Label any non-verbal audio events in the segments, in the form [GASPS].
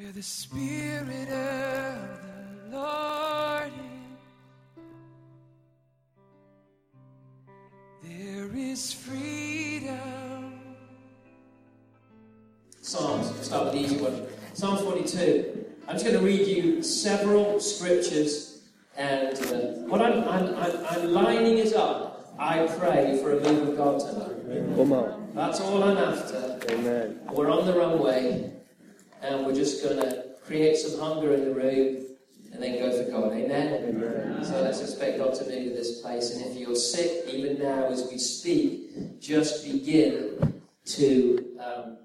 Where the Spirit of the Lord is, there is freedom. Psalms, we'll start with the easy one. Psalm 42. I'm just going to read you several scriptures, and uh, what I'm, I'm, I'm, I'm lining it up. I pray for a move of God tonight. Come on. That's all I'm after. Amen. We're on the runway, and we're just going to create some hunger in the room and then go for God. Amen? Amen. So let's expect God to move in this place. And if you're sick, even now as we speak, just begin to um,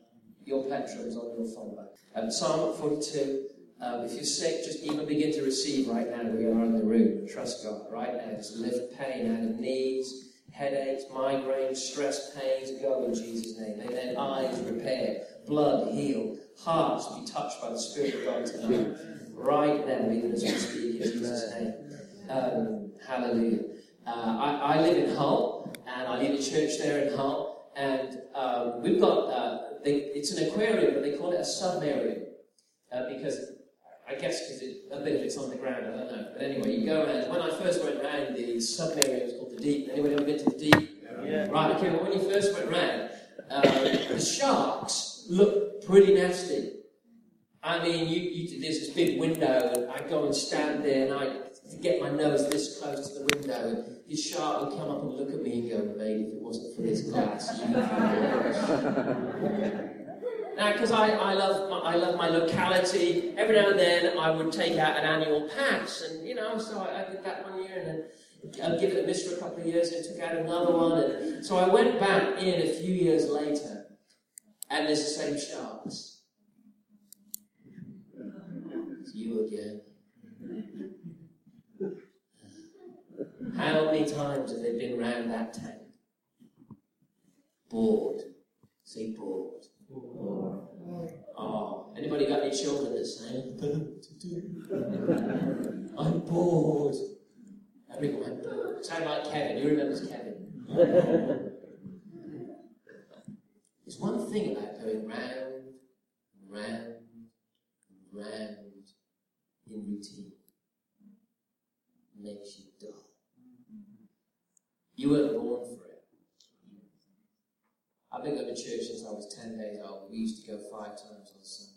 your plectrums on your phone. Um, Psalm 42. Um, if you're sick, just even begin to receive right now. We are in the room. Trust God right now. Just lift pain out of knees, headaches, migraines, stress pains. Go in Jesus' name. May Amen. Eyes repair, blood healed, hearts be touched by the Spirit of God tonight. Right now, even as we speak in Jesus' name. Um, hallelujah. Uh, I, I live in Hull, and I lead a church there in Hull, and um, we've got, uh, they, it's an aquarium, but they call it a submarium, uh, because I guess because a bit of it's on the ground, I don't know. But anyway, you go around. When I first went around, the submarium was called the Deep. Anyone ever been to the Deep? Yeah. Right, okay, well, when you first went round, uh, the sharks look pretty nasty. I mean, you, you, there's this big window, and I go and stand there, and I get my nose this close to the window, and this shark would come up and look at me and go, mate, if it wasn't for this glass, Now, [LAUGHS] Uh, because I, I, love my, I love my locality, every now and then I would take out an annual pass, and you know, so I, I did that one year, and then I'd give it a miss for a couple of years, and took out another one, and so I went back in a few years later, and there's the same sharks. It's you again. How many times have they been round that tank? Bored. Say bored. Oh, anybody got any children that say, [LAUGHS] I'm bored? Everyone, I'm bored. Sound like Kevin. Who remembers Kevin? [LAUGHS] There's one thing about going round, round, round in routine. Makes you dull. You weren't born for it. I've been going to church since I was 10 days old. We used to go five times on Sunday.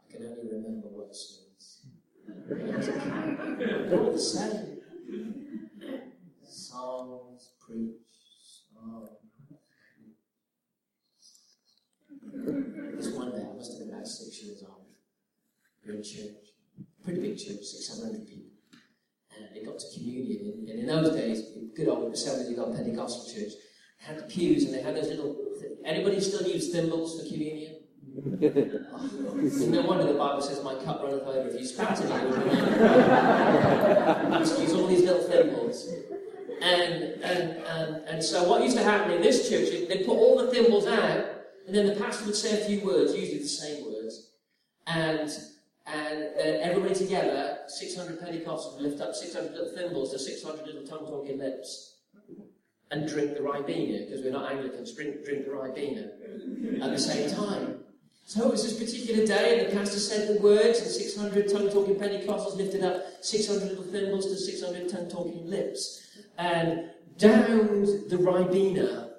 I can only remember what service. All the same. Songs, preach, song. This one day, I must have been about six years old. We were in church. Pretty big church, 600 people. Got to communion. And, and in those days, good old Assemblies of God Pentecostal church, had the pews and they had those little. Anybody still use thimbles for communion? Oh, [LAUGHS] no wonder the Bible says, My cup runneth over. If you spat in it, it used to use all these little thimbles. And, and, and, and so, what used to happen in this church, they'd put all the thimbles out, and then the pastor would say a few words, usually the same words, and and uh, then everybody together, 600 Pentecostals, lift up 600 little thimbles to 600 little tongue talking lips and drink the Ribena, because we're not Anglicans, drink, drink the Ribena at the same time. So it was this particular day, and the pastor said the words, and 600 tongue talking Pentecostals lifted up 600 little thimbles to 600 tongue talking lips and downed the Ribena,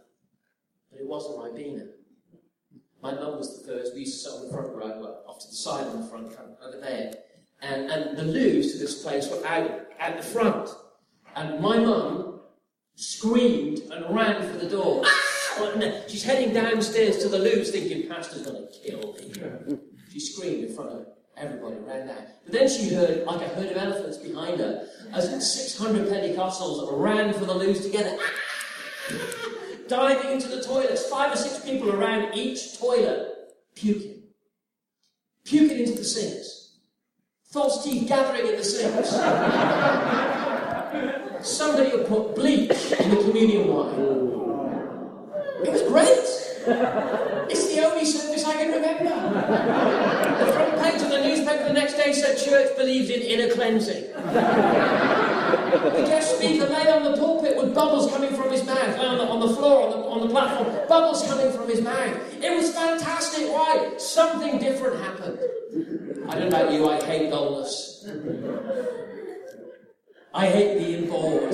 but it wasn't Ribena. My mum was the first. We used to sit on the front row, well, off to the side on the front, over there. And, and the loos to this place were out at the front. And my mum screamed and ran for the door. Ah! She's heading downstairs to the loos thinking, Pastor's going to kill me. She screamed in front of everybody, ran down. But then she heard, like a herd of elephants behind her, as 600 Pentecostals ran for the loos together. Ah! Diving into the toilets, five or six people around each toilet, puking. Puking into the sinks. False teeth gathering in the sinks. Somebody had put bleach in the communion wine. It was great. It's the only service I can remember. The front page of the newspaper the next day said church believes in inner cleansing. The guest speaker lay on the pulpit with bubbles coming from his mouth, on the, on the floor, on the, on the platform, bubbles coming from his mouth. It was fantastic. Why? Something different happened. I don't know about you, I hate dullness. I hate being bored.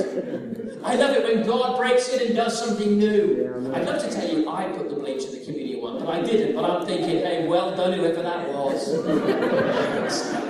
I love it when God breaks in and does something new. I'd love to tell you I put the bleach in the community one, but I didn't. But I'm thinking, hey, well done, whoever that was.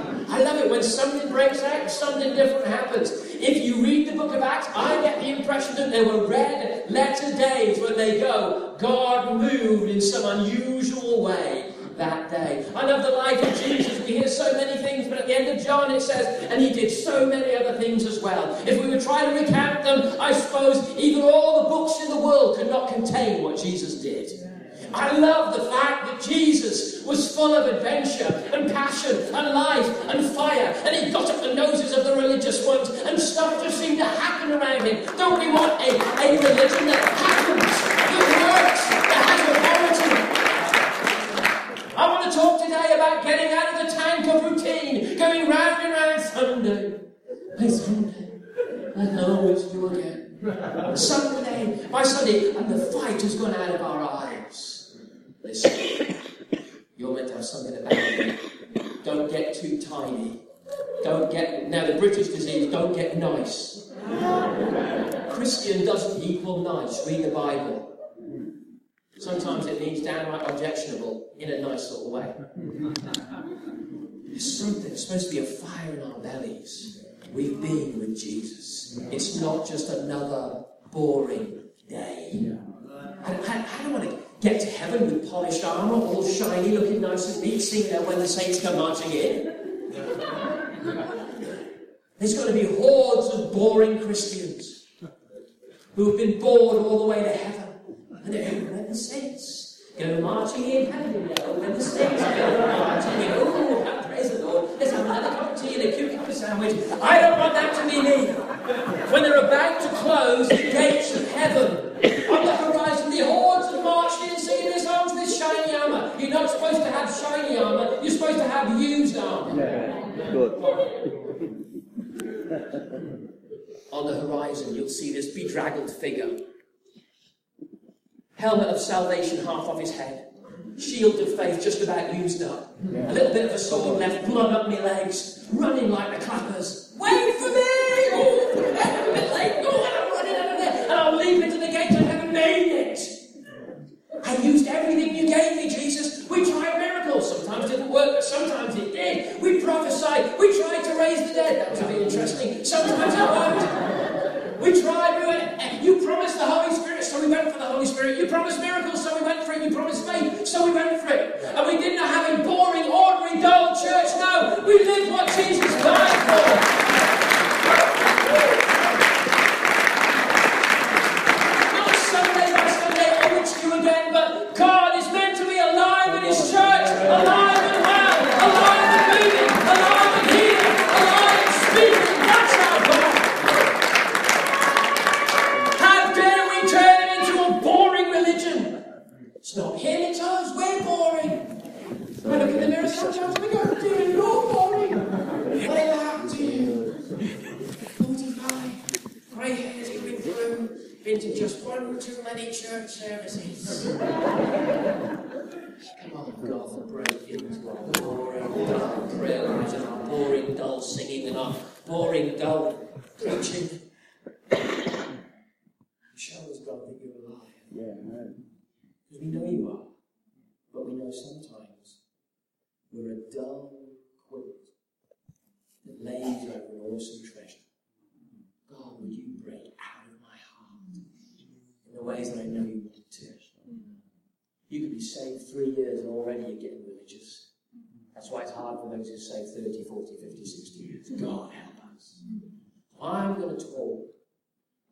[LAUGHS] I love it when something breaks out, something different happens. If you read the book of Acts, I get the impression that there were red letter days when they go, God moved in some unusual way that day. I love the life of Jesus. We hear so many things, but at the end of John it says, and he did so many other things as well. If we were trying to recount them, I suppose even all the books in the world could not contain what Jesus did. I love the fact that Jesus was full of adventure and passion and life and fire, and he got up the noses of the religious ones, and stuff just seemed to happen around him. Don't we want a, a religion that happens, that works, that has authority? I want to talk today about getting out of the tank of routine, going round and round Sunday. Hey, Sunday. I know it's you again. Sunday, by Sunday, and the fight has gone out of our eyes. Listen, you're meant to have something about you. Don't get too tiny. Don't get, now the British disease, don't get nice. Christian doesn't equal nice. Read the Bible. Sometimes it means downright objectionable in a nice little way. There's something, there's supposed to be a fire in our bellies. We've been with Jesus. It's not just another boring day. I, I, I don't want to get to heaven with polished armour, all shiny, looking nice and neat, seeing there when the saints come marching in. [LAUGHS] There's going to be hordes of boring Christians who have been bored all the way to heaven. And going, when the saints go marching in, hallelujah, when the saints go marching in, oh, praise the Lord, let's another cup of tea and a cucumber sandwich. I don't want that to be me. When they're about to close the gates of heaven, on the horizon, supposed to have shiny armour, you're supposed to have used armour. Good. [LAUGHS] On the horizon, you'll see this bedraggled figure. Helmet of salvation half off his head. Shield of faith just about used up. A little bit of a sword left, blood up my legs. Running like the clappers. Wait for me! Oh, I'm a bit late. Oh, I'm running out of there. And I'll leap into the gate and haven't made it. I used everything you gave me, Jesus. We tried miracles. Sometimes it didn't work, but sometimes it did. We prophesied. We tried to raise the dead. That was a interesting. Sometimes it worked. We tried. We went, eh, you promised the Holy Spirit, so we went for the Holy Spirit. You promised miracles, so we went for it. You promised faith, so we went for it. And we didn't have a boring, ordinary, dull church. No, we lived what Jesus died for. Not into a boring religion? It's not Him, it's us. We're. I look in the mirror sometimes and I go, dear, you're boring. What happened to you? 45, grey hairs coming through, been to just one too many church services. Come on, God, break into our boring, dull prayer lives and our boring, dull singing and our boring, dull preaching. Show us, God, that you're alive. Yeah, right. Because we know you are, but we know sometimes we're a dull quilt that lays over an awesome treasure. God, would you break out of my heart in the ways that I know you? You could be saved three years and already you're getting religious. That's why it's hard for those who say 30, 40, 50, 60 years. God help us. I'm going to talk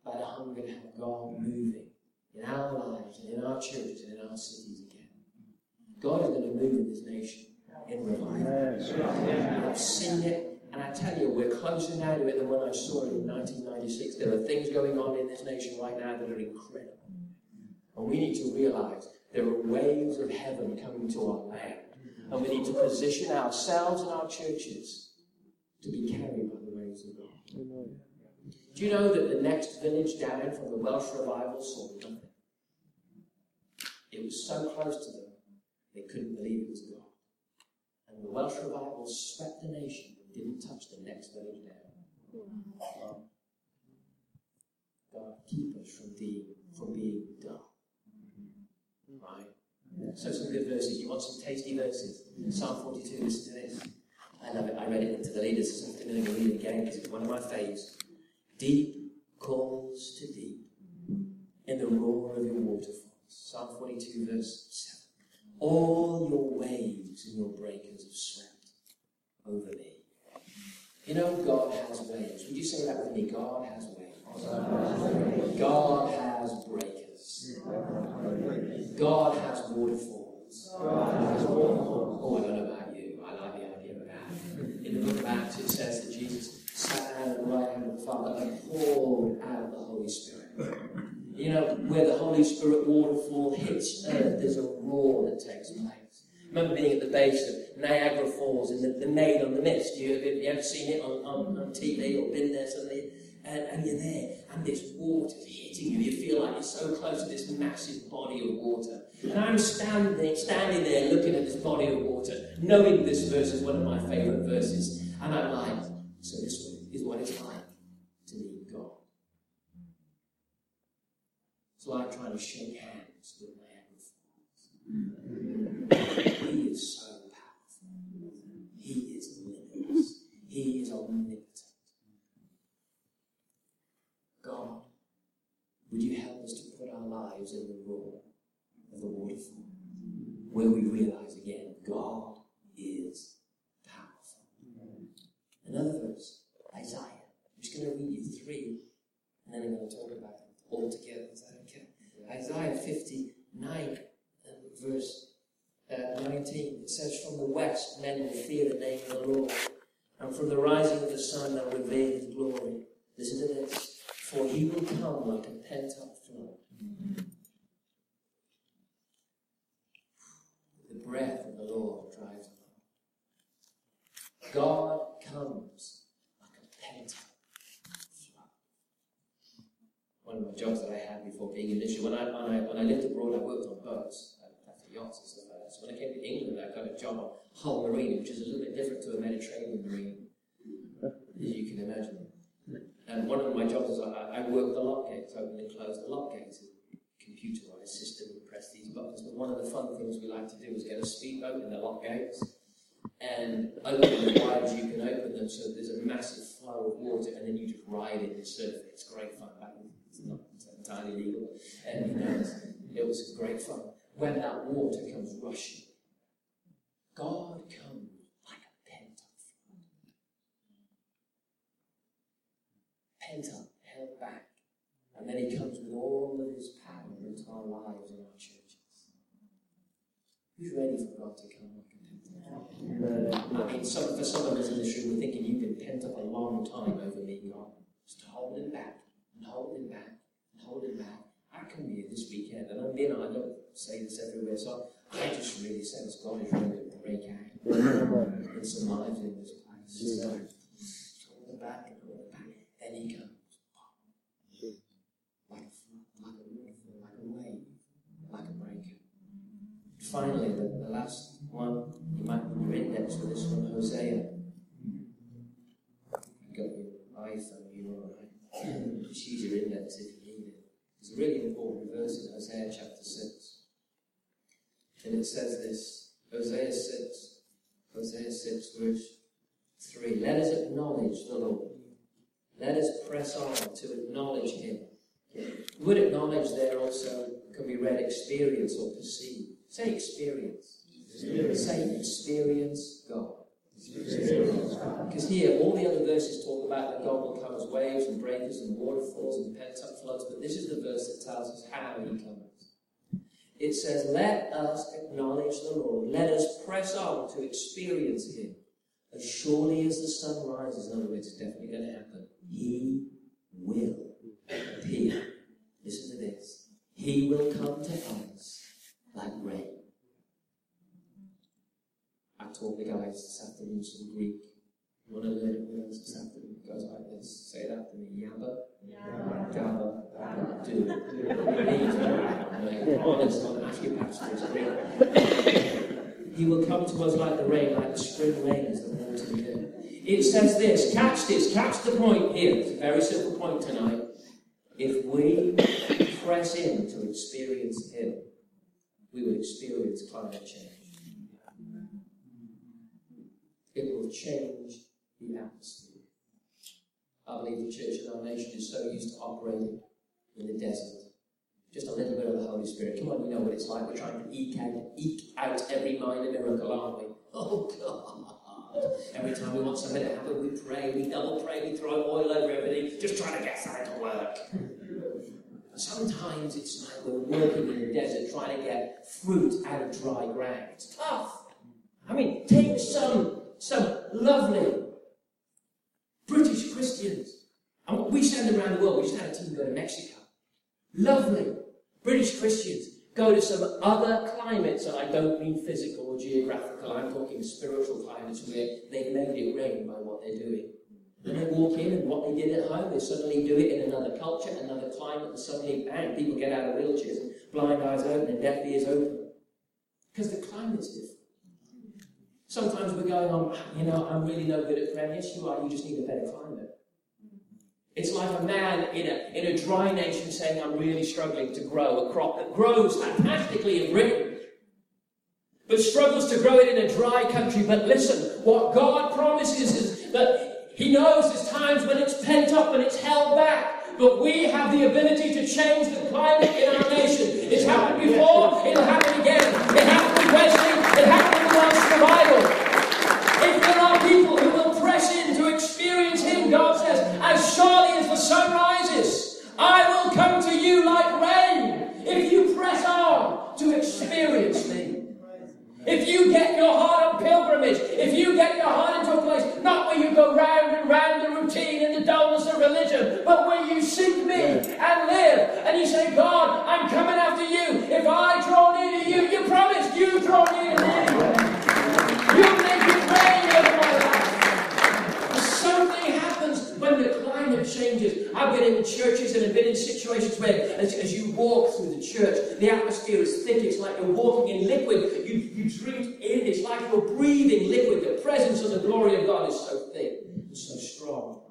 about how I'm going to have God moving in our lives and in our churches and in our cities again. God is going to move in this nation in revival. I've seen it, and I tell you, we're closer now to it than when I saw it in 1996. There are things going on in this nation right now that are incredible. And we need to realize there are waves of heaven coming to our land. And we need to position ourselves and our churches to be carried by the waves of God. Do you know that the next village down from the Welsh revival saw nothing? It was so close to them, they couldn't believe it was God. And the Welsh revival swept the nation and didn't touch the next village down. God, keep us from being, from being dull. Right? So some good verses. You want some tasty verses? Psalm 42, listen to this. I love it. I read it into the leaders this afternoon. I'm going to read it again because it's one of my faves. Deep calls to deep in the roar of your waterfalls. Psalm 42, verse 7. All your waves and your breakers have swept over me. You know, God has waves. Would you say that with me? God has waves. God has breakers. God has waterfalls. Oh, I don't know about you. I like the idea of that. In the book of Acts, it says that Jesus sat down at the right hand of the Father and poured out the Holy Spirit. You know, where the Holy Spirit waterfall hits earth, there's a roar that takes place. Remember being at the base of Niagara Falls and the, the on the Mist. You, have you ever seen it on, on, on TV or been there suddenly? And, and you're there, and this water's hitting you. You feel like you're so close to this massive body of water. And I'm standing, standing there looking at this body of water, knowing this verse is one of my favorite verses. And I'm like, so this is what it's like to meet God. It's like trying to shake hands with Niagara Falls. He is so powerful. He is limitless. He is omnipotent. God, would you help us to put our lives in the roar of the waterfall, where we realize again, God is powerful. Another verse, Isaiah. I'm just going to read you three, and then I'm going to talk about them all together. Is that okay? Isaiah 59, and verse uh, 19. It says, From the west men will fear the name of the Lord, and from the rising of the sun they'll reveal his glory. Listen to this. For he will come like a pent up flood. The breath of the Lord drives along. God comes like a pent up flood. One of my jobs that I had before being in ministry, when I, when I, when I lived abroad, I worked on boats, after yachts and stuff like that. So when I came to England, I got a job on Hull Marina, which is a different to a Mediterranean Marine, as you can imagine. And one of my jobs is I, I work the lock gates, open and close the lock gates. Computerized system, you press these buttons. But one of the fun things we like to do is get a speedboat in the lock gates and open them wide you can open them so there's a massive flow of water and then you just ride it and surf it. It's great fun. It's not entirely legal. And you know, it was great fun. When that water comes rushing, God comes like a pent up flood. Pent up, held back. And then he comes with all of his power into our lives and our churches. Who's ready for God to come like a pent up? I mean, some, for some of us in this room, we're thinking you've been pent up a long time over me, God. Just holding back and holding back and holding back. I come here this weekend, and I'm being, I don't say this everywhere, so I just really sense God is ready to break out mm-hmm. in some lives in this place. So, hold back he comes. Like like a like a wave, like a breaker. Finally, the, the last one, you might put your index for this one, Hosea. You got your iPhone, you're alright. Just use your index if you need [CLEARS THROAT] it. It's a really important verse in Hosea chapter 6. And it says this Hosea 6, Hosea 6, verse 3. Let us acknowledge the Lord. Let us press on to acknowledge Him. The word acknowledge there also can be read experience or perceive. Say experience. Say experience God. Because here, all the other verses talk about that God will come as waves and breakers and waterfalls and pent up floods, but this is the verse that tells us how He comes. It says, Let us acknowledge the Lord. Let us press on to experience Him. As surely as the sun rises, in other words, it's definitely going to happen, He will appear. Listen to this. He will come to us like rain. I taught the guys this afternoon some Greek. You want to learn it with us this afternoon? It goes like this. Say it after me. Yabba. Gabba. Gabba. Do. To. Honest, not your pastor. He will come to us like the rain, like the spring rains that water the earth. It says this. Catch this. Catch the point here. It's a very simple point tonight. If we press in to experience Him, we will experience climate change. It will change the atmosphere. I believe the church in our nation is so used to operating in the desert. Just a little bit of the Holy Spirit. Come on, you know what it's like. We're trying to eke out, eke out every minor miracle, aren't we? [LAUGHS] Oh, God. Every time we want something to happen, we pray, we double pray, we throw oil over everything, just trying to get something to work. Sometimes it's like we're working in the desert trying to get fruit out of dry ground. It's tough. I mean, take some, some lovely British Christians. And we send around the world. We just had a team go to Mexico. Lovely British Christians go to some other climates, and I don't mean physical or geographical, I'm talking spiritual climates where they made it rain by what they're doing. And they walk in, and what they did at home, they suddenly do it in another culture, another climate, and suddenly, bang, people get out of wheelchairs, and blind eyes open, and deaf ears open. Because the climate's different. Sometimes we're going on, you know, I'm really no good at prayer. Yes, you are, you just need a better climate. It's like a man in a, in a dry nation saying, I'm really struggling to grow a crop that grows fantastically in Britain, but struggles to grow it in a dry country. But listen, what God promises is that He knows there's times when it's pent up and it's held back. But we have the ability to change the climate in our nation. It's happened before, it'll happen again. It happened in Wesley, it I will come to you like rain. If you press on to experience me. If you get your heart on pilgrimage, if you get your heart into a place, not where you go round and round the routine and the dullness of religion, but where you seek me and live, and you say, God, I'm coming after you. If I draw been in churches and I've been in situations where, as, as you walk through the church, the atmosphere is thick. It's like you're walking in liquid. You, you drink in. It's like you're breathing liquid. The presence of the glory of God is so thick and so strong.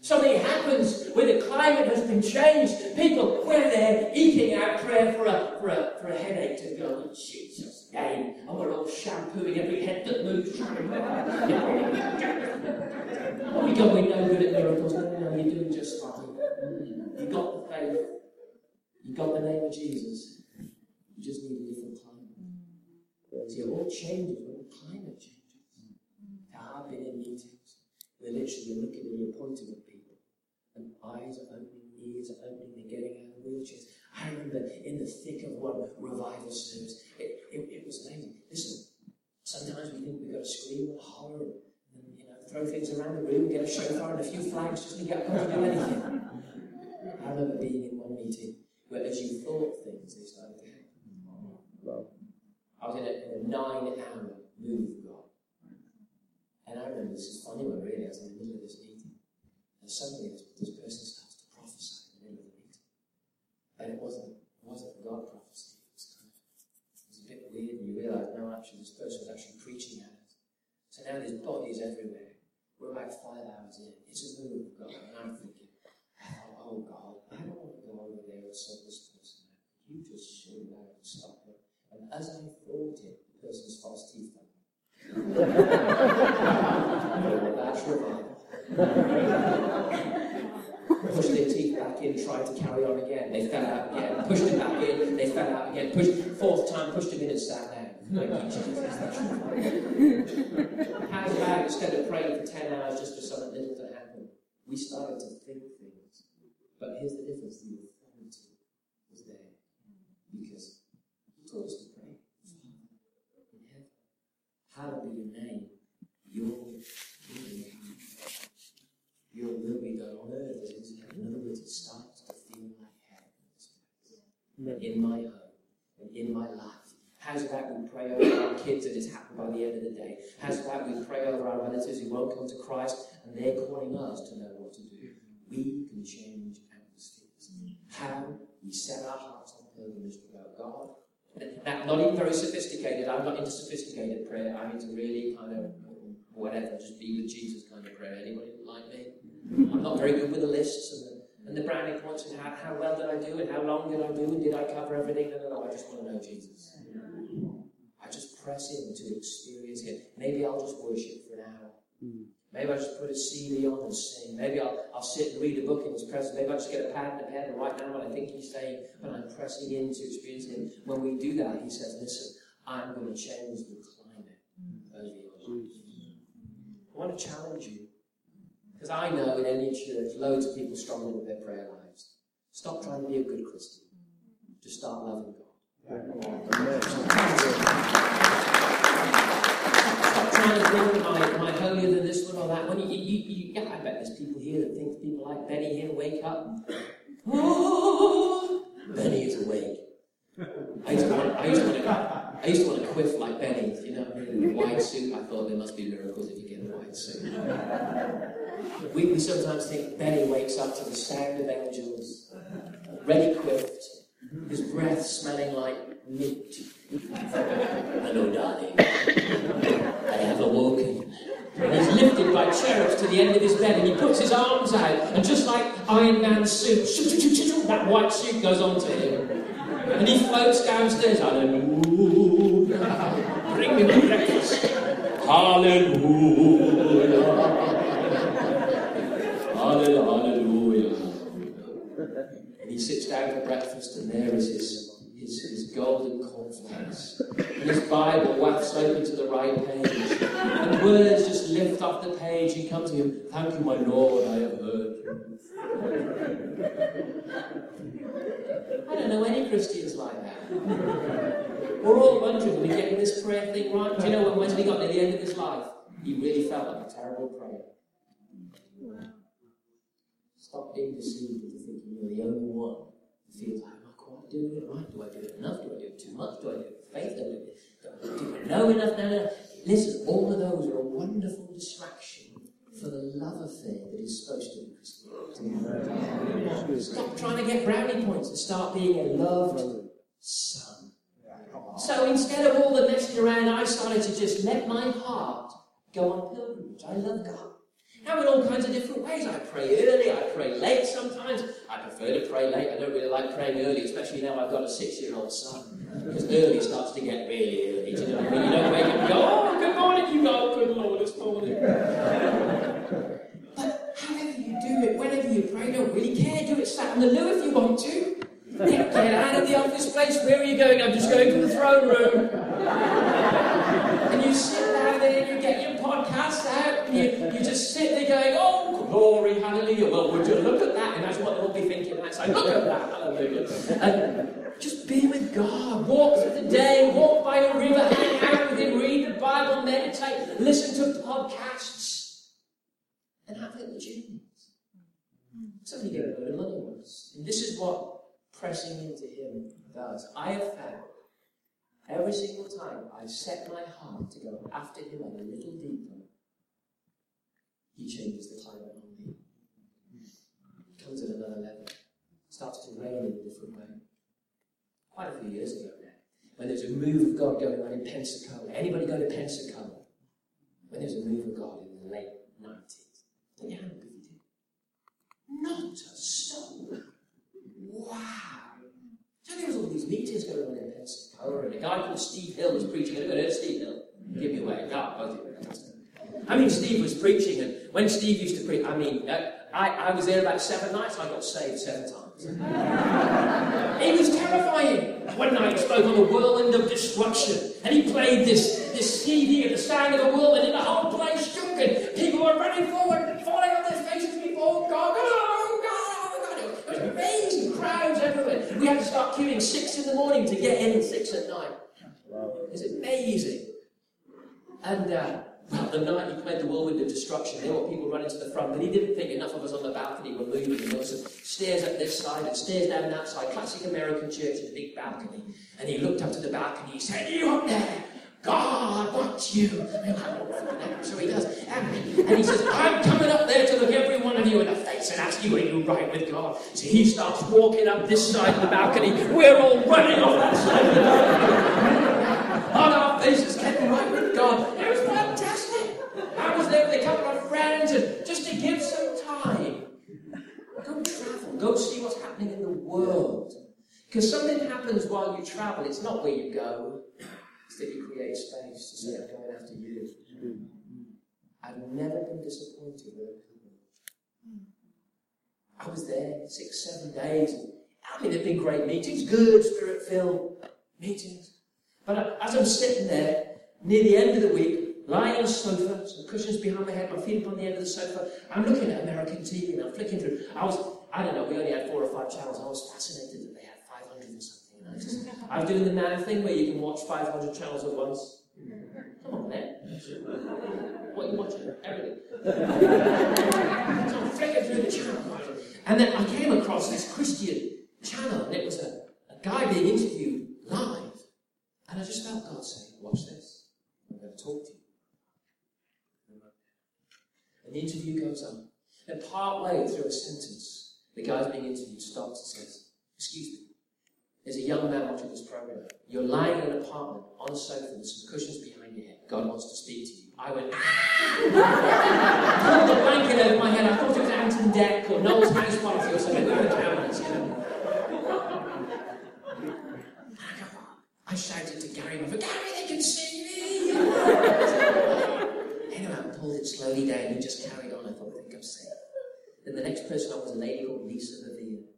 Something happens when the climate has been changed. People, when they're eking out prayer for a, for a, for a headache to go, oh, Jesus, name, and we're all shampooing every head that moves. [LAUGHS] we go, we're no good at miracles. No, no, you're doing just fine. You got the faith. You got the name of Jesus. You just need a different climate. Mm. See, it all changes when the climate changes. I've been in meetings where literally you're looking and you're pointing at people, and eyes are opening, ears are opening, they're getting out of wheelchairs. I remember in the thick of one revival service, it, it, it was amazing. Listen, sometimes we think we've got to scream and holler and, and you know, throw things around the room, get a shofar and a few flags just to get up and do anything. I remember being in one meeting where as you thought things, they started to happen. I was in a, a nine-hour move with God. And I remember this is funny one really, I was in the middle of this meeting. And suddenly this, this person starts to prophesy in the middle of the meeting. And it wasn't it wasn't God prophecy. It was kind of it was a bit weird and you realise no actually this person was actually preaching at us. So now there's bodies everywhere. We're about five hours in. It's a move of God. And I'm thinking, oh, oh God, I don't want to go over there and sort this person out. You just shoot out and stop it. And as I thought it, the person's false teeth fell that's revival. Pushed their teeth back in, tried to carry on again. They fell out again. Pushed it back in, they fell out again. Pushed fourth time, pushed him in and sat down. You, Jesus. That's back instead of praying for 10 hours just for something little to happen. We started to think things. But here's the difference the authority was there. Because he taught us to pray. In heaven hallowed be your name. Your kingdom come. Your will be done on earth as it is in heaven. In other words, it starts to feel like heaven. In my home and in my life. How's about we pray over our kids and it's happened by the end of the day. How's that? We pray over our relatives who won't come to Christ, and they're calling us to know what to do. We can change atmospheres. How we set our hearts on pilgrimage without God. Now, not even very sophisticated. I'm not into sophisticated prayer. I'm into really kind of whatever, just be with Jesus kind of prayer. Anybody like me? I'm not very good with the lists and the, and the brownie points and how, how well did I do and how long did I do and did I cover everything? No, no, no. I just want to know Jesus. Just press in to experience Him. Maybe I'll just worship for an hour. Hmm. Maybe I'll just put a CD on and sing. Maybe I'll, I'll sit and read a book in His presence. Maybe I'll just get a pad and a pen and write down what I think He's saying, but I'm pressing in to experience Him. When we do that, He says, Listen, I'm going to change the climate hmm. over your life. I want to challenge you. Because I know in any church, loads of people struggling with their prayer lives. Stop trying to be a good Christian. Hmm. Just start loving God. Stop trying holier than this one or that one? You, you, you, yeah, I bet there's people here that think people like Benny Hinn wake up. [GASPS] Benny is awake. I used to want, I used to want to, I used to want to quiff like Benny, you know, in a white suit. I thought there must be miracles if you get a white suit. We, we sometimes think Benny wakes up to the sound of angels, ready quiffed, his breath smelling like mint. Hello, darling. I have awoken. And he's lifted by cherubs to the end of his bed and he puts his arms out and just like Iron Man's suit, that white suit goes onto him. And he floats downstairs. Hallelujah. Bring me my breakfast. Hallelujah. Hallelujah. Hallelujah. And he sits down for breakfast, and there is his, his, his golden cornflakes. And his Bible wafts open to the right page. And words just lift off the page. He comes to him, Thank you, my Lord, I have heard you. I don't know any Christians like that. We're all wondering, are we getting this prayer thing right? Do you know when Wesley got to the end of his life, he really felt like a terrible prayer. Stop being deceived into thinking you're the only one who feels like, am I quite doing it right? Oh, do I do it enough? Do I do it too much? Do I do it with faith? Do I do it, do I know enough? No, no. Listen, all of those are a wonderful distraction for the love affair that is supposed to be. Stop trying to get brownie points and start being a loved son. So instead of all the messing around, I started to just let my heart go on pilgrimage. I love God. Now in all kinds of different ways. I pray early, I pray late sometimes. I prefer to pray late. I don't really like praying early, especially now I've got a six-year-old son. Because early starts to get really early. You know what I mean? You don't wake up and go, oh, good morning, you go, good Lord, it's morning. But however you do it, whenever you pray, don't really care. Do it sat on the loo if you want to. Get out of the office place. Where are you going? I'm just going to the throne room. And you sit down there and you get your podcast out and you, you just sit there going, oh, glory, hallelujah. Well, would you look at that? And that's what they'll thinking outside. Look at that, hallelujah. And just be with God. Walk through the day, walk by a river, hang out with Him, read the Bible, meditate, listen to podcasts, and have little tunes. Somebody gave a load of money once. And this is what pressing into Him does. I have found every single time I set my heart to go after Him a little deeper, He changes the climate on me. Comes at another level. Starts to rain in a different way. Quite a few years ago now, when there's a move of God going on in Pensacola. Anybody go to Pensacola? When there's a move of God in the late 90s. Put your hand up if you did. Not a soul. Wow. So there was all these meetings going on in Pensacola, and a guy called Steve Hill was preaching. Have you heard of Steve Hill? Give me away. No, both of you. I mean, Steve was preaching, and when Steve used to preach, I mean, uh, I, I was there about seven nights, I got saved seven times. [LAUGHS] it was terrifying. One night spoke on the whirlwind of destruction, and he played this, this CD of the sound of the whirlwind, and the whole place shook, and people were running forward, falling on their faces before God. Oh, God, oh, God. It was amazing, crowds everywhere. We had to start queuing six in the morning to get in at six at night. It was amazing. And uh, the night he played the whirlwind of destruction, there were people running to the front, but he didn't think enough of us on the balcony were moving. And there was some stairs up this side and stairs down that side, classic American church with a big balcony. And he looked up to the balcony, he said, You up there, God wants you. And I'm like, "Oh, I'm sure he does. And, and he says, I'm coming up there to look every one of you in the face and ask you, are you right with God? So he starts walking up this side of the balcony. We're all running off that side of the balcony. On our faces, getting right with God. It was fantastic. I was there with a couple of friends and just to give some time. Go travel. Go see what's happening in the world. Because something happens while you travel. It's not where you go. It's that you create space to say, I'm going after you. I've never been disappointed with a. I was there six, seven days. I mean, they've been great meetings, good spirit filled meetings. But as I'm sitting there, near the end of the week, lying on the sofa, some cushions behind my head, my feet up on the end of the sofa, I'm looking at American TV and I'm flicking through. I was, I don't know, we only had four or five channels. I was fascinated that they had 500 and something. And I, just, I was doing the man thing where you can watch 500 channels at once. Come on, man. What are you watching? Everything. [LAUGHS] so I'm flicking through the channel. And then I came across this Christian channel, and it was a, a guy being interviewed live. And I just felt God saying, Watch this. I'm going to talk to you. The interview goes on. And part way through a sentence, the guy's being interviewed stops and says, Excuse me. There's a young man watching this program. You're lying in an apartment on a sofa with some cushions behind your head. God wants to speak to you. I went, ah! [LAUGHS] Pulled the blanket over my head. I thought it was Ant and Dec or Noel's House Party or something with the cameras, you know. I shouted to Gary Gary, they can see me! anyway, I pulled it slowly down and just carried on. I thought, I think I'm safe. Then the next person on was a lady called Lisa Bevere.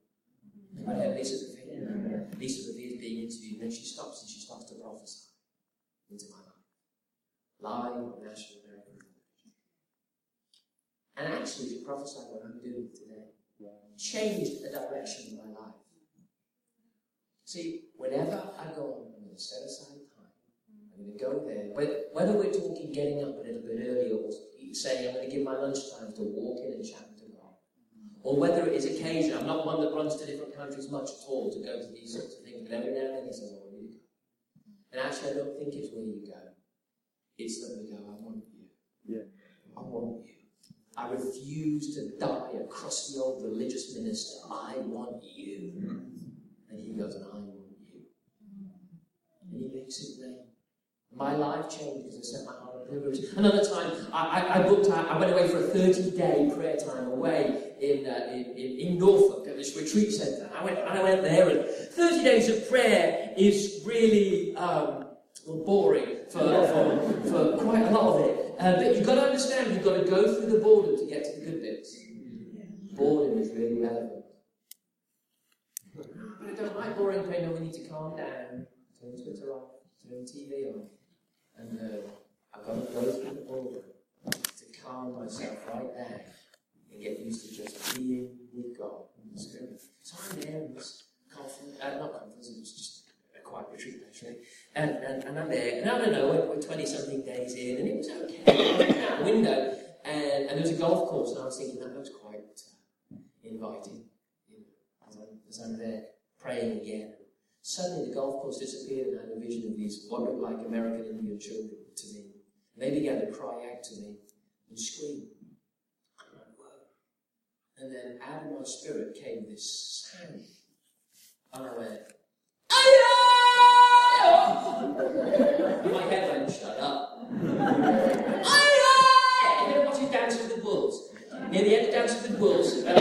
Anyone heard Lisa Bevere? Lisa Bevere is being interviewed, and then she stops and she starts to prophesy into my life. Live on national American television. And actually, she prophesied what I'm doing today. Changed the direction of my life. See, whenever I go on, I'm going to set aside. I'm going to go there. Whether, we're talking getting up a little bit early or saying I'm going to give my lunchtime to walk in and chat to God. Or whether it is occasion, I'm not one that runs to different countries much at all to go to these sorts of things, but every now and then he says, oh, I want you to go. And actually, I don't think it's where you go. It's that we go, I want you. Yeah. I want you. I refuse to die a crusty old religious minister. I want you. And he goes, and I want you. And he makes it rain. My life changed because I set my heart on pilgrimage. Another time, I, I, I booked, I, I went away for a 30 day prayer time away in, uh, in, in, in Norfolk at this retreat centre. I went, I went there, and 30 days of prayer is really um, boring for, for, for quite a lot of it. Uh, but you've got to understand, you've got to go through the boredom to get to the good bits. Boredom is really relevant. But I don't like boring pain, no, we need to calm down, turn Twitter off, turn TV on, and uh, I've got to go through the to calm myself right down and get used to just being with God in the Spirit. So I'm there in this conference, uh, not conference, it was just a quiet retreat actually, and, and, and I'm there, and I don't know, we're 20 something days in, and it was okay. I looking out the window, and, and there was a golf course, and I was thinking that looks quite uh, inviting, you know, as I'm, as I'm there praying again. Suddenly the golf course disappeared, and I had a vision of these what looked like American Indian children to me. And they began to cry out to me and scream. And then out of my spirit came this sound. And I went, "Ayo!" My head went, shut up. Ayo! And then watching Dancing with the Wolves. Near the end of Dancing with the Wolves, uh,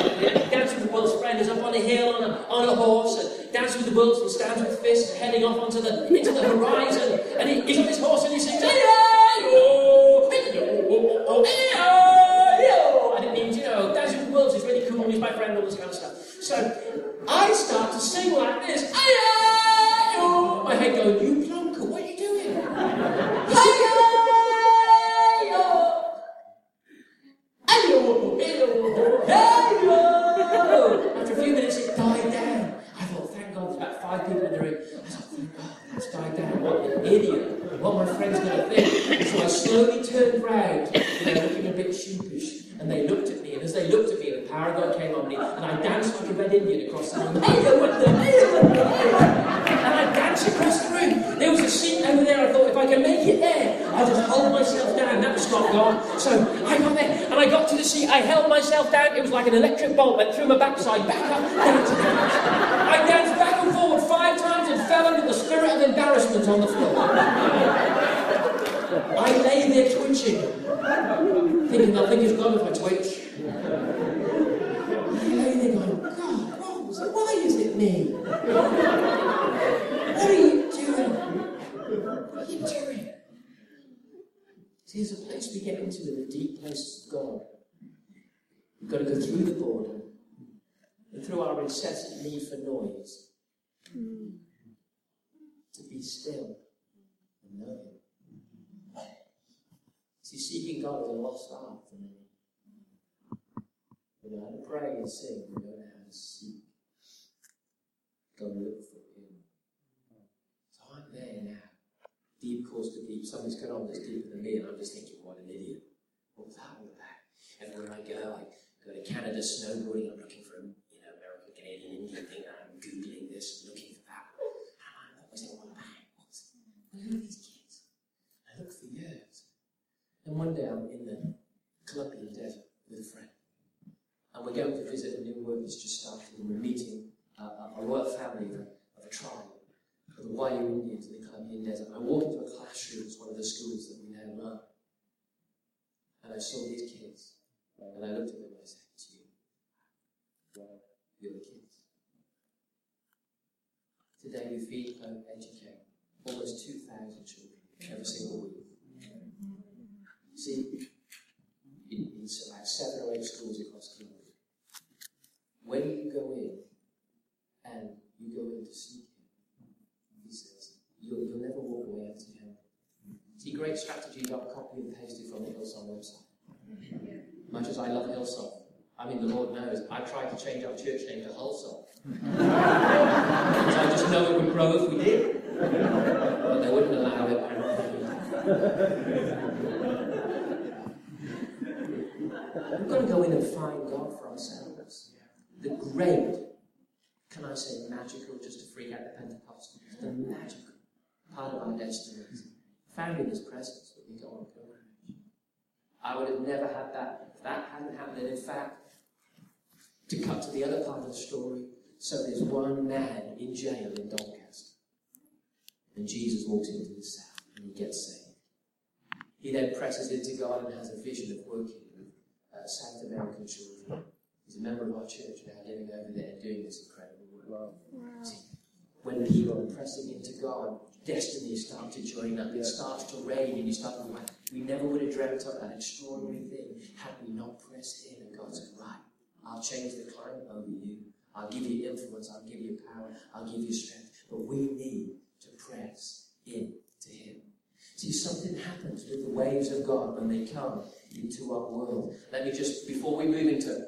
Dancing with the Wolves' friend is up on a hill on a, on a horse, and Dancing with the Wolves and stands with fists heading off onto the into the horizon, and he, he's on his horse and he sings, Ayo! Ayo! Ayo! And it means, you know, Dancing with the Wolves is really cool, he's my friend, all this kind of stuff. So I start to sing like this, Ayo! My head going, you plonker, what are you doing? Ayo! Ayo! Ayo! Ayo! After a few minutes, it died down. I thought, thank God, there's about five people in the room. I thought, thank God, it's died down. What an idiot. What my friend's going to think. So I slowly turned round, you know, looking a bit sheepish. And they looked at me, and as they looked at me, the power of God came on me, and I danced like a red Indian across the room. Ayo! Ayo! Ayo! And I danced across the room. There was a seat over there. I thought if I can make it there, I'll just hold myself down. That was not gone. So I got there and I got to the seat. I held myself down. It was like an electric bolt went through my backside, back up. I danced back and forward five times and fell under the spirit of embarrassment on the floor. I lay there twitching, thinking nothing is gone if I twitch. I lay there going, God, what was it? Why is it me? What are you doing? What are you doing? See, there's a place we get into in the deep places of God. We've got to go through the boredom and through our incessant need for noise to be still and know Him. See, seeking God is a lost art for many. We know how to pray and sing, we don't know how to seek. Go look for Him. So I'm there now. Deep calls to deep. Something's going on that's deeper than me, and I'm just thinking, what an idiot. What was that all about? Everywhere I go, I go to Canada snowboarding, I'm looking for a you know, American, Canadian, Indian thing, and I'm Googling this looking for that. And I'm was it all about? What's, who are these kids? I look for years. And one day I'm in the Colombian desert with a friend. And we're going to visit a new work that's just started, and we're meeting a royal family of a, of a tribe of the Wayuu Indians in the Colombian desert. I walked into a classroom, it's one of the schools that we now run. And I saw these kids. And I looked at them and I said, It's you. Well, uh, you're the kids. Today we feed, clothe, educate almost 2,000 children every single week. See, in, in about seven or eight schools across Colombia. When you go in and you go in to seek Him, He says, you'll, you'll never walk away empty handed. See, great strategy got copied and pasted from the Hillsong website. Much as I love Hillsong, I mean, the Lord knows, I tried to change our church name to Hullsong. Because I just know it would grow if we did. But they wouldn't allow it. We've got to go in and find God for ourselves. The great, can I say magical, just to freak out the Pentecostals, the magical part of our destiny is found in His presence that we go on. I would have never had that if that hadn't happened. And in fact, to cut to the other part of the story, so there's one man in jail in Doncaster. And Jesus walks into the cell and he gets saved. He then presses into God and has a vision of working with uh, South American children. He's a member of our church now, living over there doing this incredible work. See, when people are pressing into God, destiny starts to join up. It starts to rain, and you start to we never dreamt of that extraordinary thing had we not pressed in. And God said, right, I'll change the climate over you. I'll give you influence. I'll give you power. I'll give you strength. But we need to press in to Him. See, something happens with the waves of God when they come into our world. Let me just, before we move into,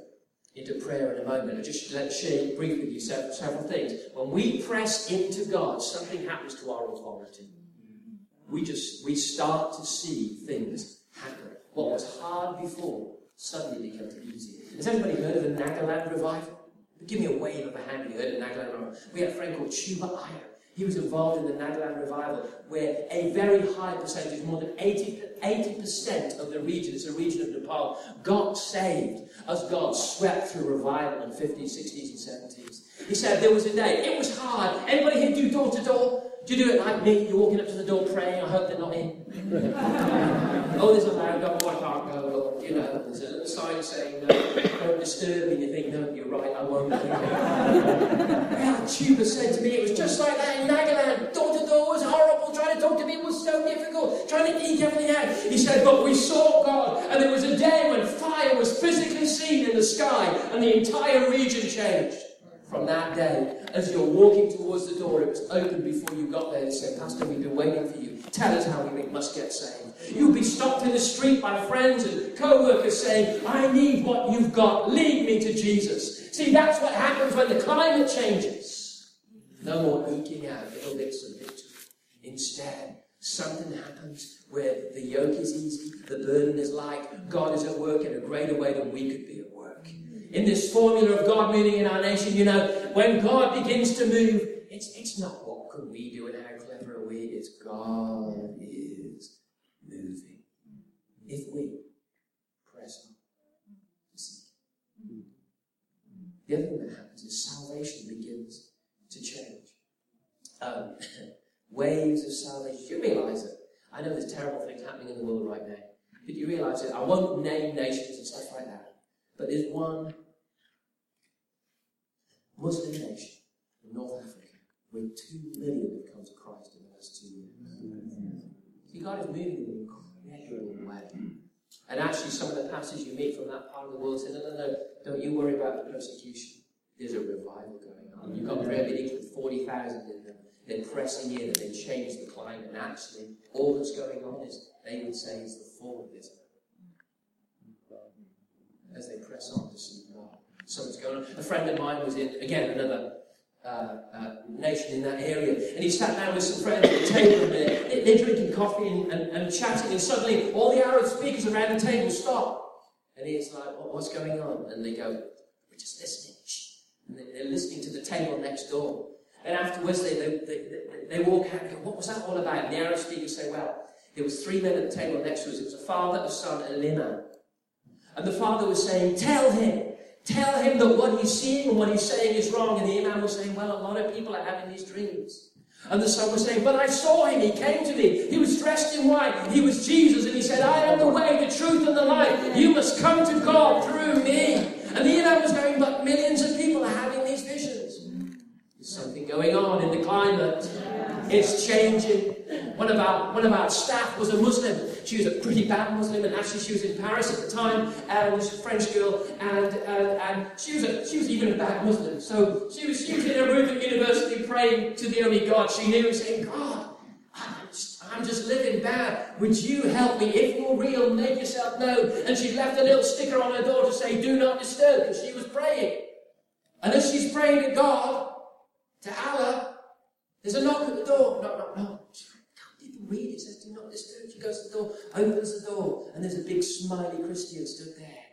into prayer in a moment, I just let share briefly with you several, several things. When we press into God, something happens to our authority. We just, we start to see things. What was hard before suddenly becomes easy. Has anybody heard of the Nagaland revival? Give me a wave of a hand if you heard of the Nagaland revival. We had a friend called Chuba Iyer. He was involved in the Nagaland revival, where a very high percentage, more than 80, 80% of the region, it's a region of Nepal, got saved as God swept through revival in 50s, 60s, and 70s. He said there was a day, it was hard. Anybody here do door to door? Do you do it like me? You're walking up to the door praying, I hope they're not in. [LAUGHS] oh, there's a loud dog, oh, I can't go. You know, there's a little sign saying, no, don't disturb me. You think, no, you're right, I won't. [LAUGHS] well, Chuba said to me, it was just like that in Nagaland. Door to door was horrible. Trying to talk to people was so difficult. Trying to eke everything out. He said, but we saw God, and there was a day when fire was physically seen in the sky, and the entire region changed. From that day, as you're walking towards the door, it was open before you got there. They said, Pastor, we've been waiting for you. Tell us how we must get saved. You'll be stopped in the street by friends and co-workers saying, I need what you've got. Lead me to Jesus. See, that's what happens when the climate changes. No more eking out little bits of victory. Instead, something happens where the yoke is easy, the burden is light, God is at work in a greater way than we could be at work. In this formula of God moving in our nation, you know, when God begins to move, it's, it's not what can we do and how clever are we. It's God is moving. If we press on. The other thing that happens is salvation begins to change. Um, [LAUGHS] waves of salvation. You realize it? I know there's terrible things happening in the world right now. But you realize it? I won't name nations and stuff like that. But there's one Muslim nation in North Africa where two million have come to Christ in the last two years. See, God is moving in an incredible way. And actually, some of the pastors you meet from that part of the world say, no, no, no, don't you worry about the persecution. There's a revival going on. You've got prayer meetings with 40,000 in them. They're pressing in and they change the climate. And actually, all that's going on is, they would say, is the fall of Islam. As they press on to see God. Something's going on. A friend of mine was in, again, another uh, uh, nation in that area. And he sat down with some friends at the table and they're, they're drinking coffee and, and, and, chatting. And suddenly, all the Arab speakers around the table stop. And he's like, well, What's going on? And they go, We're just listening. And they're listening to the table next door. And afterwards, they, they, they, they walk out and go, What was that all about? And the Arab speakers say, Well, there was three men at the table next to us. It was a father, a son, and an imam. And the father was saying, Tell him, tell him that what he's seeing and what he's saying is wrong. And the imam was saying, Well, a lot of people are having these dreams. And the son was saying, But I saw him, he came to me, he was dressed in white, he was Jesus, and he said, I am the way, the truth, and the life. You must come to God through me. And the imam was going, But millions of people are having these visions. There's something going on in the climate. It's changing. One of our one of our staff was a Muslim. She was a pretty bad Muslim, and actually she was in Paris at the time, uh, and was a French girl, and and, and she was a, she was even a bad Muslim. So she was she was in her room at university praying to the only God she knew, saying, God, I'm just, I'm just living bad. Would you help me? If you're real, make yourself known. And she left a little sticker on her door to say, Do not disturb, because she was praying. And as she's praying to God, to Allah, there's a knock at the door. Knock, knock, knock. She can't even read. It says, do not disturb. She goes to the door, opens the door, and there's a big smiley Christian stood there.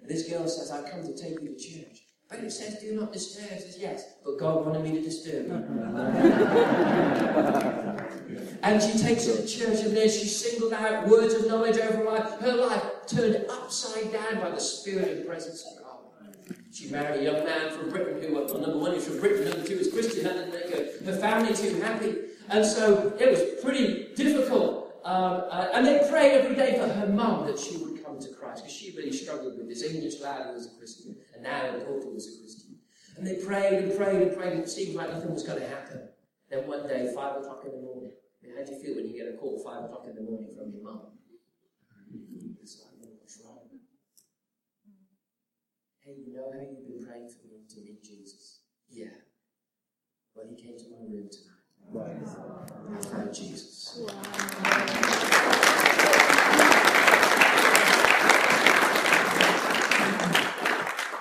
And this girl says, I've come to take you to church. But it says, do not disturb. She says, yes, but God wanted me to disturb you. [LAUGHS] and she takes her to church, and there she singled out words of knowledge over her life. Her life turned upside down by the Spirit and presence of God. She married a young man from Britain who, well, number one, is from Britain, number two is Christian, her, her family too happy. And so it was pretty difficult. Um, uh, and they prayed every day for her mum that she would come to Christ, because she really struggled with this English lad who was a Christian, and now her daughter was a Christian. And they prayed and prayed and prayed, and it seemed like nothing was going to happen. Then one day, five o'clock in the morning, I mean, how do you feel when you get a call five o'clock in the morning from your mum? It's like, what's wrong? Hey, you know how you've been praying for me to meet Jesus? Yeah. Well, he came to my room tonight. Found Jesus.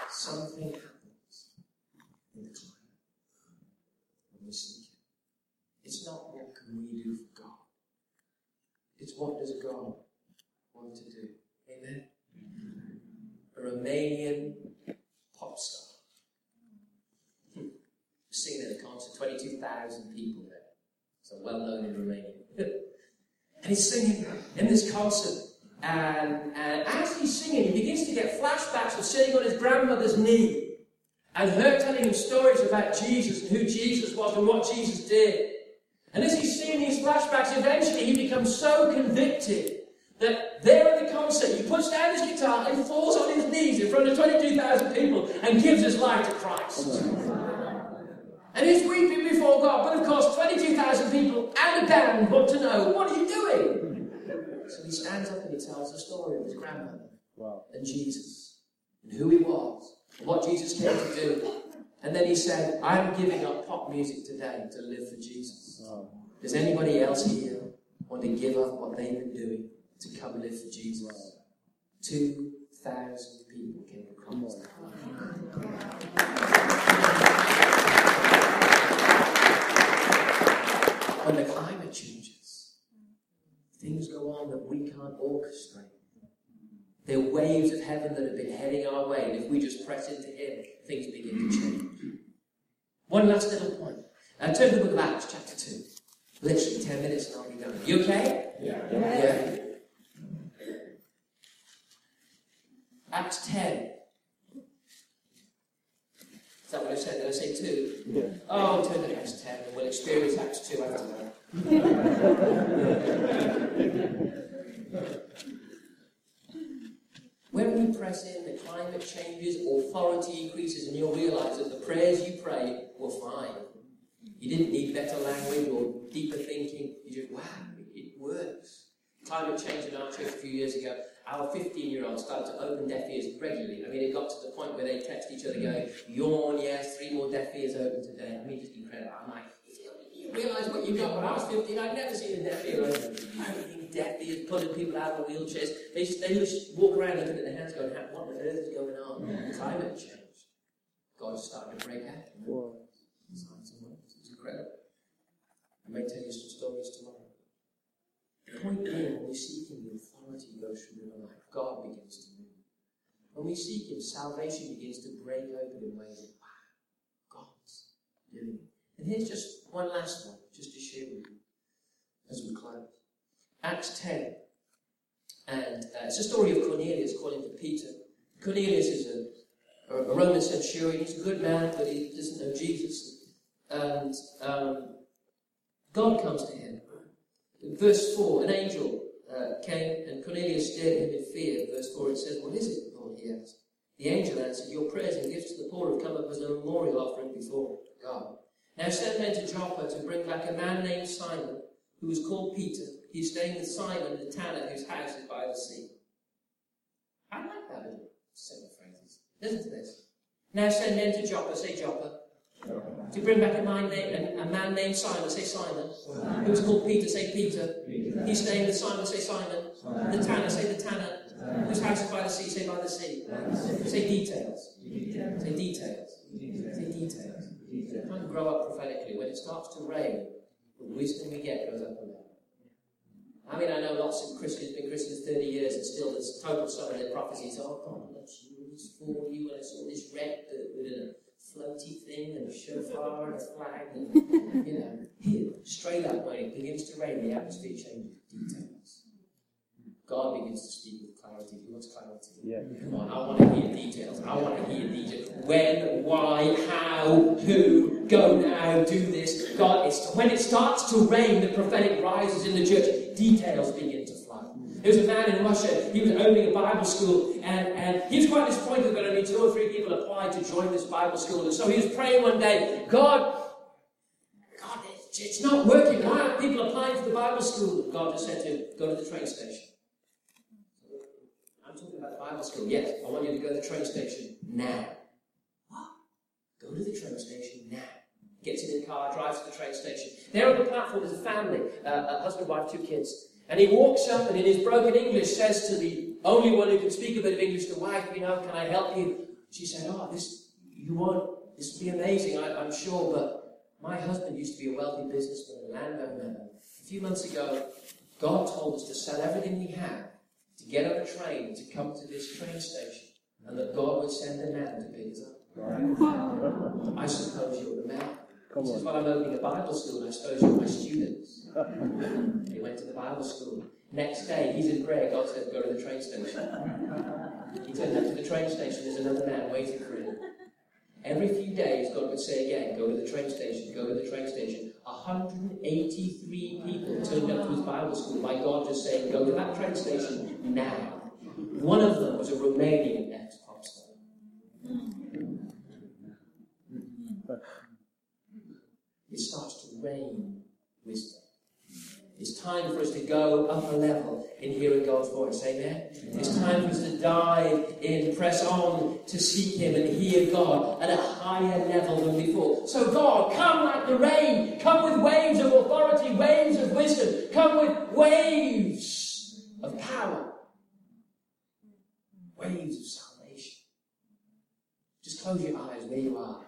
Something happens in the climate when we seek Him. It's not what can we do for God. It's what does God want to do. Amen. A Romanian pop star. Singing at a concert, 22,000 people. Well known in Romania. and he's singing in this concert. And, and as he's singing, he begins to get flashbacks of sitting on his grandmother's knee and her telling him stories about Jesus and who Jesus was and what Jesus did. And as he's seeing these flashbacks, eventually he becomes so convicted that there at the concert, he puts down his guitar and falls on his knees in front of 22,000 people and gives his life to Christ. And he's weeping before God. But of course, 22,000 people and a band want to know, what are you doing? So he stands up and he tells the story of his grandmother Wow. and Jesus and who he was and what Jesus came to do. And then he said, I'm giving up pop music today to live for Jesus. Wow. Does anybody else here want to give up what they've been doing to come live for Jesus? 2,000 people came to Come Christ. on. When the climate changes, things go on that we can't orchestrate. There are waves of heaven that have been heading our way, and if we just press into Him, things begin to change. One last little point. Uh, turn to the book of Acts, chapter 2. Literally 10 minutes and I'll be done. You okay? Yeah. Yeah. Acts 10. Is that what I said? Did I say 2? Yeah. Oh, turn to Acts 10 and we'll experience Acts 2 after that. [LAUGHS] when we press in, the climate changes, authority increases, and you'll realize that the prayers you pray were fine. You didn't need better language or deeper thinking. You just, wow, it works. Climate change in our church a few years ago, our 15 year old started to open deaf ears regularly. I mean, it got to the point where they text each other going, yawn, yes, three more deaf ears open today. I mean, just incredible. I'm like, you realise what you got when I was 15? I'd never seen a deaf ear open. Opening deaf ears, pulling people out of wheelchairs. They just, they just walk around looking at their hands going, what on earth is going on? Climate change. God's starting to break out. Wow. Signs and wonders. It's incredible. I may tell you some stories tomorrow. The point being, when we seek Him, the authority goes through our life. God begins to move. When we seek Him, salvation begins to break open in ways that, wow, God's doing it. And here's just one last one, just to share with you as we close. Acts 10. And uh, it's a story of Cornelius calling for Peter. Cornelius is a, a Roman centurion. He's a good man, but he doesn't know Jesus. And um, God comes to him. In verse 4, an angel uh, came and Cornelius stared at him in fear. Verse 4, it says, What is it, Lord? He asked. The angel answered, Your prayers and gifts to the poor have come up as a memorial offering before God. Now send men to Joppa to bring back a man named Simon, who is called Peter. He's staying with Simon the tanner, whose house is by the sea. I like that little set of phrases. Listen to this. Now send men to Joppa, say Joppa, to bring back a man, named, a man named Simon, say Simon, who's called Peter, say Peter. He's staying with Simon, say Simon. The tanner, say the tanner. Whose house is by the sea, say by the sea. Say details. Say details. Say details. You can't grow up prophetically. When it starts to rain, the wisdom we get goes up and down. I mean, I know lots of Christians, been Christians 30 years, and still there's total some of their prophecies. Oh, God you, He's for you, and I saw this red with a floaty thing, and a shofar, and a flag, and, you know, here, straight up, when it begins to rain, the atmosphere changes. Details. God begins to speak with clarity. He wants clarity. Yeah. Come on, I want to hear details. I want to hear details. When, why, how, who, go now, do this. God, it's, when it starts to rain, the prophetic rises in the church. Details begin to flow. There was a man in Russia, he was opening a Bible school, and, and he was quite disappointed that only two or three people applied to join this Bible school. And so he was praying one day, God, God, it's, not working. Why aren't people applying for the Bible school? And God just said to him, go to the train station. I'm talking about the Bible school. Yes, I want you to go to the train station now. What? Go to the train station now. Gets in the car, drives to the train station. There on the platform is a family, uh, a husband, wife, two kids. And he walks up and in his broken English says to the only one who can speak a bit of English, the wife, you know, can I help you? She said, oh, this, you won't, this will be amazing, I, I'm sure, but my husband used to be a wealthy businessman, a landowner. A few months ago, God told us to sell everything we had to get on a train to come to this train station, and that God would send a man to pick us up. I suppose you're the man. Come This on. why I'm opening a Bible school, and I suppose you're my students. [LAUGHS] He went to the Bible school. Next day, he's in prayer. God said, Go to the train station. He turned up to the train station. There's another man waiting for him. Every few days, God would say again, Go to the train station, go to the train station. 183 people turned up to his Bible school by God just saying, Go to that train station now. One of them was a Romanian ex pop star. It starts to rain wisdom. It's time for us to go up a level in hearing God's voice. Amen. It's time for us to dive in, press on to seek Him and hear God at a higher level than before. So, God, come like the rain. Come with waves of authority, waves of wisdom. Come with waves of power, waves of salvation. Just close your eyes where you are.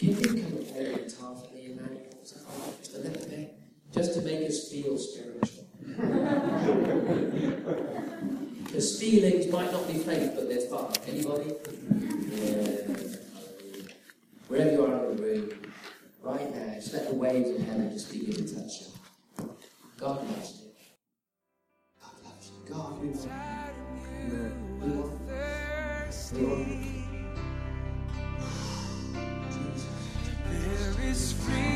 You come and play the guitar for me, Emmanuel? Just a little bit. Just to make us feel spiritual. Because feelings might not be faith, but they're fun. Anybody? Yeah. Wherever you are in the room, right now, Just let the waves of heaven just begin to touch you. God loves you. God loves you. God, we want you. We want you. [SIGHS] There is freedom.